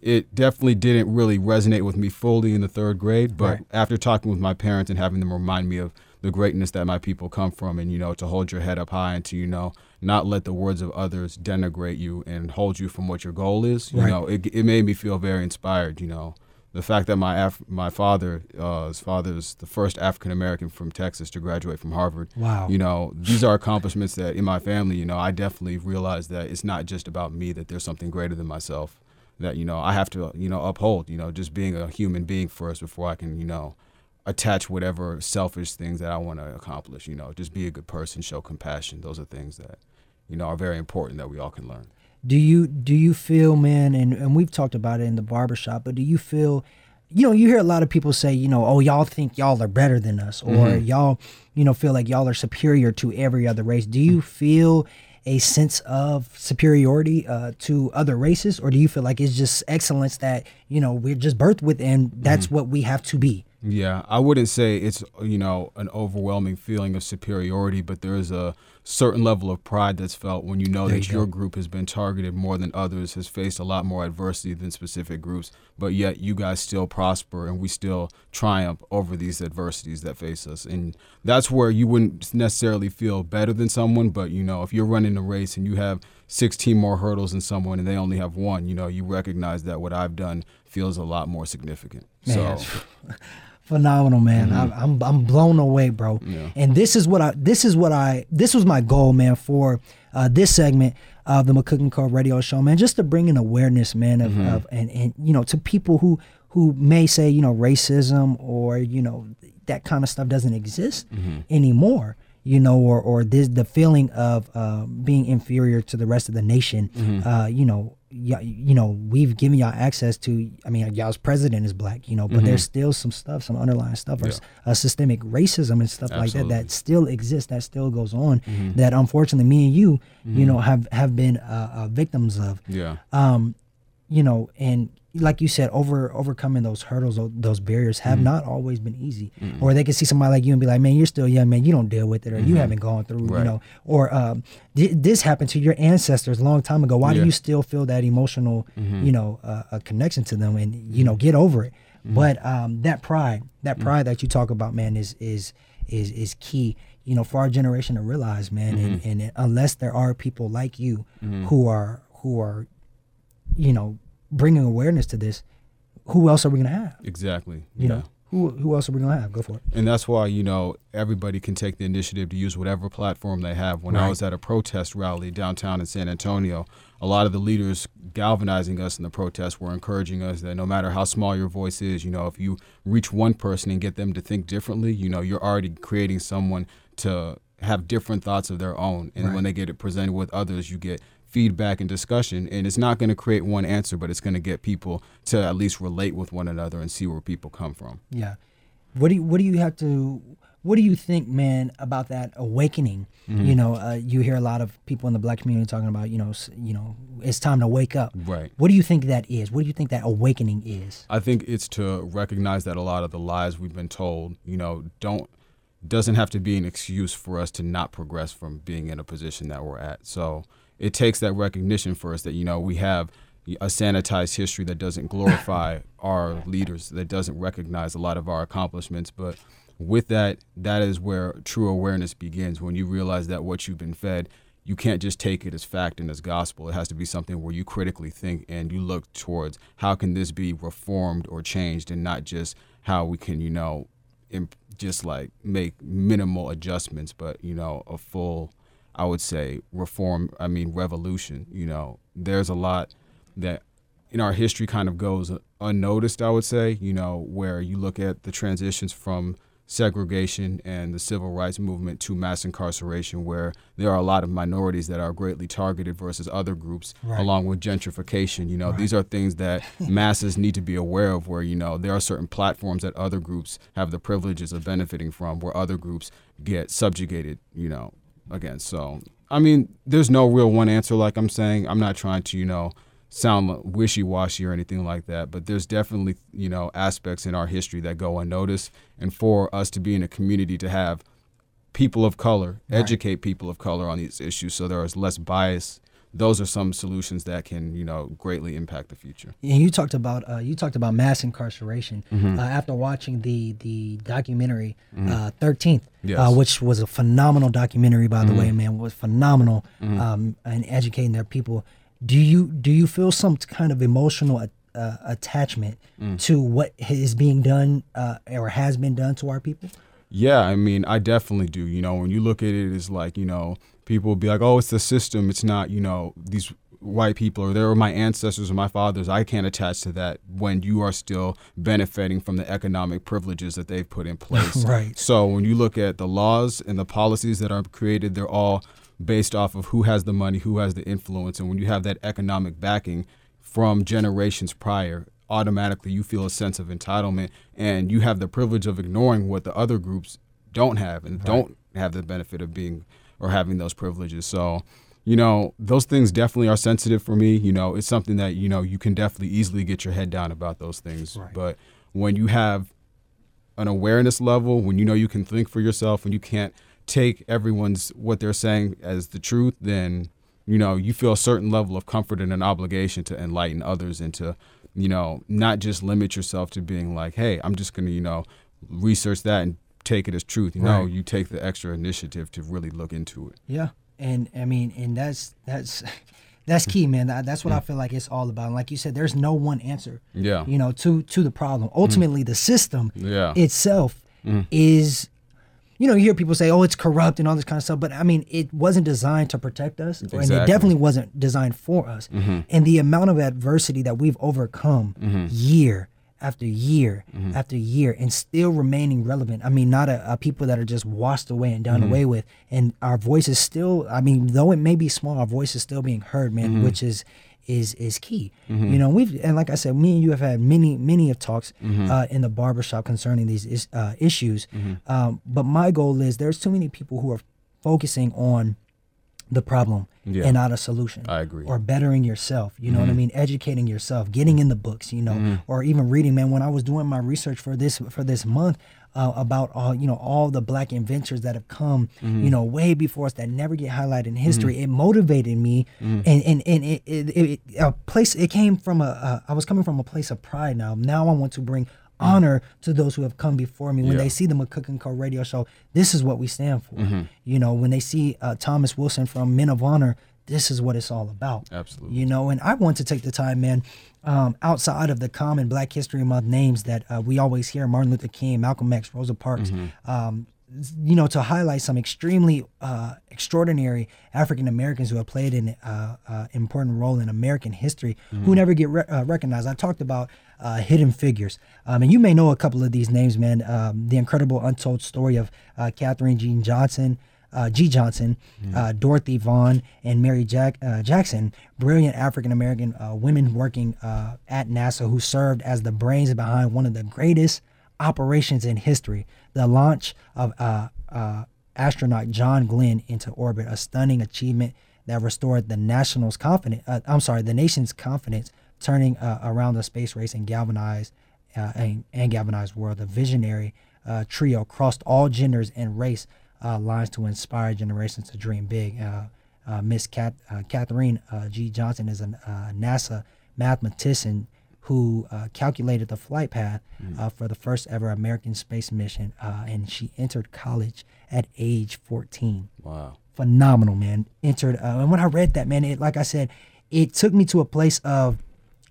it definitely didn't really resonate with me fully in the third grade. But Right. after talking with my parents and having them remind me of the greatness that my people come from, and, you know, to hold your head up high and to, you know, not let the words of others denigrate you and hold you from what your goal is, you Right. know, it, it made me feel very inspired, you know. The fact that my Af- my father, uh, his father is the first African American from Texas to graduate from Harvard. Wow. You know, these are accomplishments that in my family, you know, I definitely realize that it's not just about me, that there's something greater than myself that, you know, I have to, you know, uphold, you know, just being a human being first before I can, you know, attach whatever selfish things that I want to accomplish, you know, just be a good person, show compassion. Those are things that, you know, are very important that we all can learn. Do you do you feel, man? And and we've talked about it in the barbershop, but do you feel? You know, you hear a lot of people say, you know, oh, y'all think y'all are better than us, or mm-hmm. y'all, you know, feel like y'all are superior to every other race. Do you mm-hmm. feel a sense of superiority uh, to other races, or do you feel like it's just excellence that you know we're just birthed with, and that's mm-hmm. what we have to be? Yeah, I wouldn't say it's you know an overwhelming feeling of superiority, but there is a certain level of pride that's felt when you know There that you go. your group has been targeted more than others, has faced a lot more adversity than specific groups, but yet you guys still prosper and we still triumph over these adversities that face us. And that's where you wouldn't necessarily feel better than someone, but you know, if you're running a race and you have 16 more hurdles than someone and they only have one, you know, you recognize that what I've done feels a lot more significant. Man, so [laughs] phenomenal man. Mm-hmm. I'm, I'm i'm blown away bro. Yeah. and this is what i this is what i this was my goal man for uh, this segment of the mccook and co radio show man just to bring an awareness man of, mm-hmm. of and and you know to people who who may say you know racism or you know that kind of stuff doesn't exist mm-hmm. anymore you know or or this the feeling of uh, being inferior to the rest of the nation. Uh, you know y- you know we've given y'all access to i mean y'all's president is black you know but there's still some stuff some underlying stuff or s- uh, systemic racism and stuff like that that still exists that still goes on that unfortunately me and you you know have have been uh, uh, victims of. Yeah. um you know, and like you said, over overcoming those hurdles, those barriers have mm-hmm. not always been easy. Or they can see somebody like you and be like, "Man, you're still young, man. You don't deal with it, or you mm-hmm. haven't gone through, you know." Or um, thi- this happened to your ancestors a long time ago. Why do you still feel that emotional, mm-hmm. you know, uh, a connection to them? And you know, get over it. But um, that pride, that pride that you talk about, man, is is is is key. You know, for our generation to realize, man, and, and unless there are people like you who are who are you know, bringing awareness to this, who else are we gonna have? Exactly. You yeah. know, who who else are we gonna have? Go for it. And that's why, you know, everybody can take the initiative to use whatever platform they have. When I was at a protest rally downtown in San Antonio, a lot of the leaders galvanizing us in the protest were encouraging us that no matter how small your voice is, you know, if you reach one person and get them to think differently, you know, you're already creating someone to have different thoughts of their own. And Right. when they get it presented with others, you get feedback and discussion. And it's not going to create one answer, but it's going to get people to at least relate with one another and see where people come from. Yeah. What do you what do you have to what do you think, man, about that awakening? Mm-hmm. You know, uh, you hear a lot of people in the black community talking about, you know, you know, it's time to wake up. Right. What do you think that is? What do you think that awakening is? I think it's to recognize that a lot of the lies we've been told, you know, don't doesn't have to be an excuse for us to not progress from being in a position that we're at. So it takes that recognition for us that you know we have a sanitized history that doesn't glorify [laughs] our leaders, that doesn't recognize a lot of our accomplishments, but with that, that is where true awareness begins. When you realize that what you've been fed, you can't just take it as fact and as gospel. It has to be something where you critically think and you look towards how can this be reformed or changed, and not just how we can, you know, imp- just like make minimal adjustments, but you know, a full, I would say, reform. I mean, revolution. You know, there's a lot that in our history kind of goes unnoticed, I would say, you know, where you look at the transitions from segregation and the civil rights movement to mass incarceration, where there are a lot of minorities that are greatly targeted versus other groups, Right. along with gentrification. You know, these are things that [laughs] masses need to be aware of, where, you know, there are certain platforms that other groups have the privileges of benefiting from, where other groups get subjugated, you know, against. So, I mean, there's no real one answer, like I'm saying. I'm not trying to, you know, sound wishy-washy or anything like that but there's definitely you know aspects in our history that go unnoticed and for us to be in a community to have people of color educate people of color on these issues so there is less bias those are some solutions that can you know greatly impact the future And you talked about uh, you talked about mass incarceration Mm-hmm. uh, after watching the the documentary uh, 13th, Yes. uh, which was a phenomenal documentary by the Mm-hmm. way, man, was phenomenal um, and educating their people. Do you do you feel some kind of emotional uh, attachment Mm. to what is being done uh, or has been done to our people? Yeah, I mean, I definitely do. You know, when you look at it, it's like, you know, people will be like, oh, it's the system. It's not, you know, these white people or they're my ancestors or my fathers. I can't attach to that when you are still benefiting from the economic privileges that they've put in [laughs] place. Right. So when you look at the laws and the policies that are created, they're all based off of who has the money, who has the influence. And when you have that economic backing from generations prior, automatically you feel a sense of entitlement and you have the privilege of ignoring what the other groups don't have and don't have the benefit of being or having those privileges. So, you know, those things definitely are sensitive for me. You know, it's something that, you know, you can definitely easily get your head down about those things. Right. But when you have an awareness level, when you know you can think for yourself and you can't take everyone's what they're saying as the truth, then you know you feel a certain level of comfort and an obligation to enlighten others and to you know not just limit yourself to being like, hey, I'm just gonna you know research that and take it as truth. You know, you take the extra initiative to really look into it. Yeah, and I mean, and that's that's that's key, man. That, that's what I mm. feel like it's all about. And like you said, there's no one answer. Yeah. You know, to to the problem. Mm. Ultimately, the system Yeah. itself mm. is. You know, you hear people say, "Oh, it's corrupt" and all this kind of stuff, but I mean, it wasn't designed to protect us, and it definitely wasn't designed for us. Mm-hmm. And the amount of adversity that we've overcome mm-hmm. year after year after year, and still remaining relevant. I mean, not a, a people that are just washed away and done away with, and our voice is still. I mean, though it may be small, our voice is still being heard, man, which is is is key. You know, we've and like I said, me and you have had many many of talks uh, in the barbershop concerning these is, uh, issues. Um, but my goal is there's too many people who are focusing on the problem Yeah. and not a solution. I agree. Or bettering yourself, you know what I mean? Educating yourself, getting in the books, you know, Mm-hmm. or even reading. Man, when I was doing my research for this for this month uh, about all you know all the black inventors that have come, Mm-hmm. you know, way before us that never get highlighted in history, it motivated me, Mm-hmm. and and and it, it, it, a place. It came from a. Uh, I was coming from a place of pride. Now, now I want to bring. Honor to those who have come before me. When. Yeah. they see the McCook and Co. radio show, this is what we stand for. Mm-hmm. You know, when they see uh, Thomas Wilson from Men of Honor, this is what it's all about. Absolutely. You know, and I want to take the time, man, um, outside of the common Black History Month names that uh, we always hear Martin Luther King, Malcolm X, Rosa Parks, Mm-hmm. um, you know, to highlight some extremely uh, extraordinary African Americans who have played an uh, uh, important role in American history who never get re- uh, recognized. I talked about uh, hidden figures, um, and you may know a couple of these names, man. Um, the incredible untold story of uh, Katherine Jean Johnson. Uh, G. Johnson, uh, Dorothy Vaughan, and Mary Jack, uh, Jackson, brilliant African American uh, women working uh, at NASA who served as the brains behind one of the greatest operations in history, the launch of uh, uh, astronaut John Glenn into orbit, a stunning achievement that restored the national's confidence. Uh, I'm sorry, the nation's confidence, turning uh, around the space race and galvanized uh, and, and galvanized world. The visionary uh, trio crossed all genders and race lines to inspire generations to dream big. Miss uh, Katherine G. Johnson is a NASA mathematician who uh, calculated the flight path uh, for the first ever American space mission, uh, and she entered college at age 14 Wow. phenomenal, man. Entered, uh, and when I read that, man, it like I said, it took me to a place of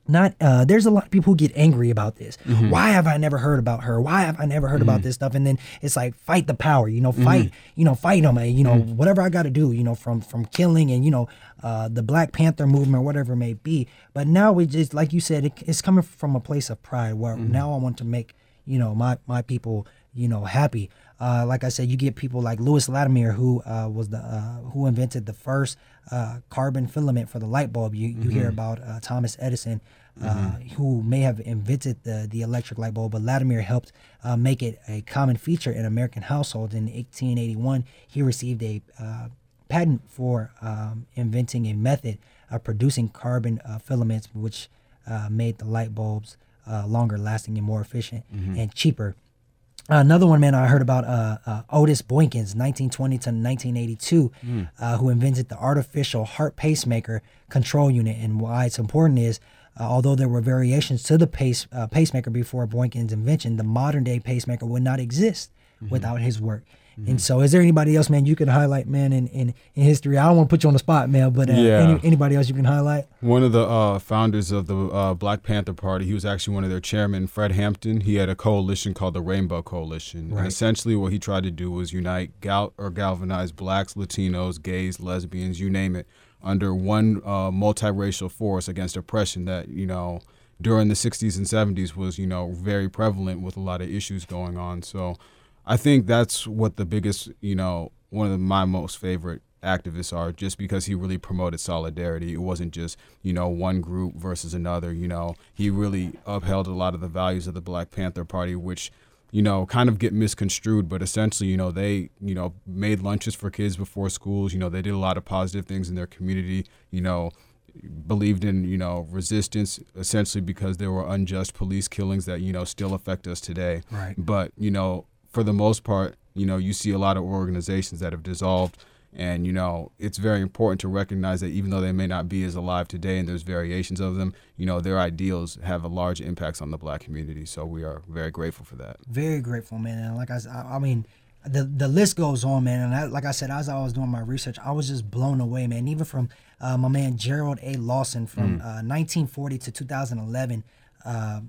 not. Uh, there's a lot of people who get angry about this. Why have I never heard about her? Why have I never heard about this stuff? And then it's like fight the power, you know, fight, you know, fight them, and you know, whatever I got to do, you know, from from killing and you know, uh, the Black Panther movement, whatever it may be. But now we just, like you said, it, it's coming from a place of pride where now I want to make you know my my people you know happy uh, like i said you get people like louis latimer who uh, was the uh, who invented the first uh, carbon filament for the light bulb. You, you hear about uh, thomas edison uh, who may have invented the, the electric light bulb but latimer helped uh, make it a common feature in american households. In 1881 he received a uh, patent for um, inventing a method of producing carbon uh, filaments which uh, made the light bulbs uh, longer lasting and more efficient and cheaper. Another one, man, I heard about uh, uh, Otis Boykins, 1920 to 1982, uh, who invented the artificial heart pacemaker control unit. And why it's important is, uh, although there were variations to the pace uh, pacemaker before Boykins' invention, the modern day pacemaker would not exist without his work. And so, is there anybody else, man, you can highlight, man, in, in, in history? I don't want to put you on the spot, man, but uh, Yeah. any, anybody else you can highlight? One of the uh, founders of the uh, Black Panther Party, he was actually one of their chairmen, Fred Hampton. He had a coalition called the Rainbow Coalition. Right. And essentially, what he tried to do was unite gal- or galvanize blacks, Latinos, gays, lesbians, you name it, under one uh, multiracial force against oppression that, you know, during the 60s and 70s was, you know, very prevalent with a lot of issues going on. So I think that's what the biggest, you know, one of my most favorite activists are just because he really promoted solidarity. It wasn't just, you know, one group versus another, you know. He really upheld a lot of the values of the Black Panther Party which you know, kind of get misconstrued, but essentially, you know, they, you know, made lunches for kids before schools. You know, they did a lot of positive things in their community. You know, believed in you know resistance essentially because there were unjust police killings that you know still affect us today Right. but you know for the most part you know you see a lot of organizations that have dissolved and you know it's very important to recognize that even though they may not be as alive today and there's variations of them you know their ideals have a large impacts on the black community so we are very grateful for that very grateful, man. And like I, I mean, the the list goes on, man. And I, like I said, as I was doing my research, I was just blown away, man. Even from uh, my man Gerald A. Lawson from uh, 1940 to 2011. Uh,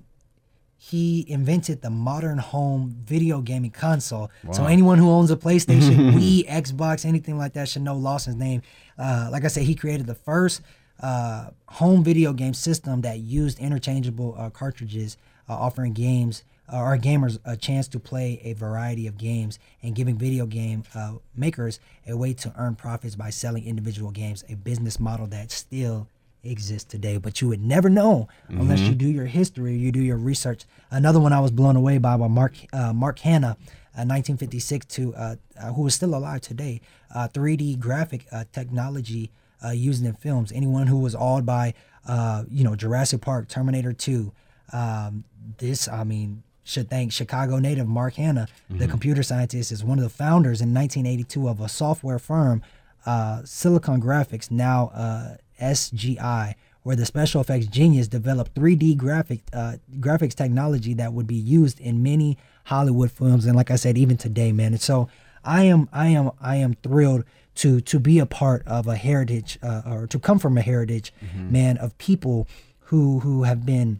he invented the modern home video gaming console. So anyone who owns a PlayStation, [laughs] Wii, Xbox, anything like that should know Lawson's name. Uh, like I said, he created the first uh, home video game system that used interchangeable uh, cartridges, uh, offering games uh, or gamers a chance to play a variety of games and giving video game uh, makers a way to earn profits by selling individual games. A business model that still exist today. But you would never know unless you do your history, you do your research. Another one I was blown away by by Marc uh, Marc Hannah, uh, 1956 to uh, uh, who is still alive today. Uh, 3D graphic uh, technology uh, used in films. Anyone who was awed by uh, you know Jurassic Park, Terminator 2. Um, this, I mean, should thank Chicago native Marc Hannah, the computer scientist, is one of the founders in 1982 of a software firm, uh, Silicon Graphics, now uh, SGI, where the special effects genius developed 3D graphic uh, graphics technology that would be used in many Hollywood films, and like I said, even today, man. And so, I am, I am, I am thrilled to to be a part of a heritage, uh, or to come from a heritage, man, of people who who have been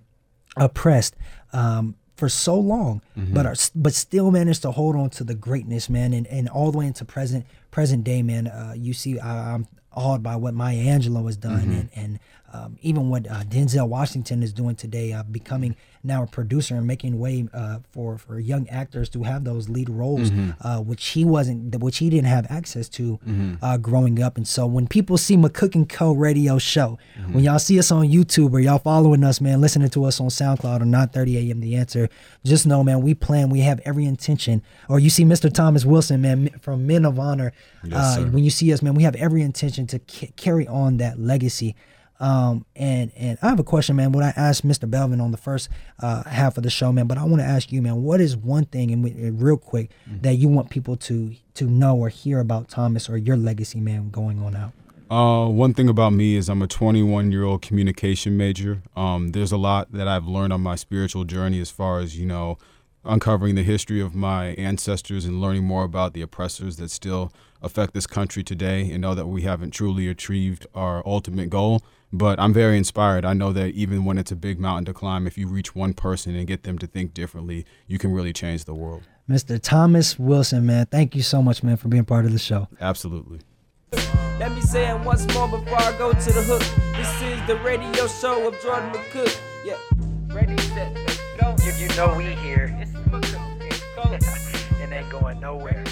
oppressed um, for so long, but are but still managed to hold on to the greatness, man, and, and all the way into present present day, man. Uh, you see, I, I'm awed by what Maya Angelou has done, mm-hmm. and and um, even what uh, Denzel Washington is doing today, uh, becoming now a producer and making way uh, for for young actors to have those lead roles, uh, which he wasn't, which he didn't have access to uh, growing up. And so when people see McCook and Co. Radio Show, when y'all see us on YouTube or y'all following us, man, listening to us on SoundCloud or 9:30 a.m. The Answer, just know, man, we plan, we have every intention. Or you see Mr. Thomas Wilson, man, from Men of Honor. uh, when you see us, man, we have every intention to ca- carry on that legacy. Um, and and I have a question, man. What I asked Mr. Belvin on the first uh, half of the show, man, but I want to ask you, man, what is one thing, and we- and real quick, that you want people to to know or hear about Thomas or your legacy, man, going on out? Uh, one thing about me is I'm a 21 year old communication major. Um, there's a lot that I've learned on my spiritual journey as far as, you know, uncovering the history of my ancestors and learning more about the oppressors that still affect this country today and know that we haven't truly achieved our ultimate goal. But I'm very inspired. I know that even when it's a big mountain to climb, if you reach one person and get them to think differently, you can really change the world. Mr. Thomas Wilson, man, thank you so much, man, for being part of the show. Absolutely. Let me say it once more before I go to the hook. This is the radio show of Jordan McCook. Yeah. Ready, set, go. You, you know we here. It's McCook. It's [laughs] It ain't going nowhere.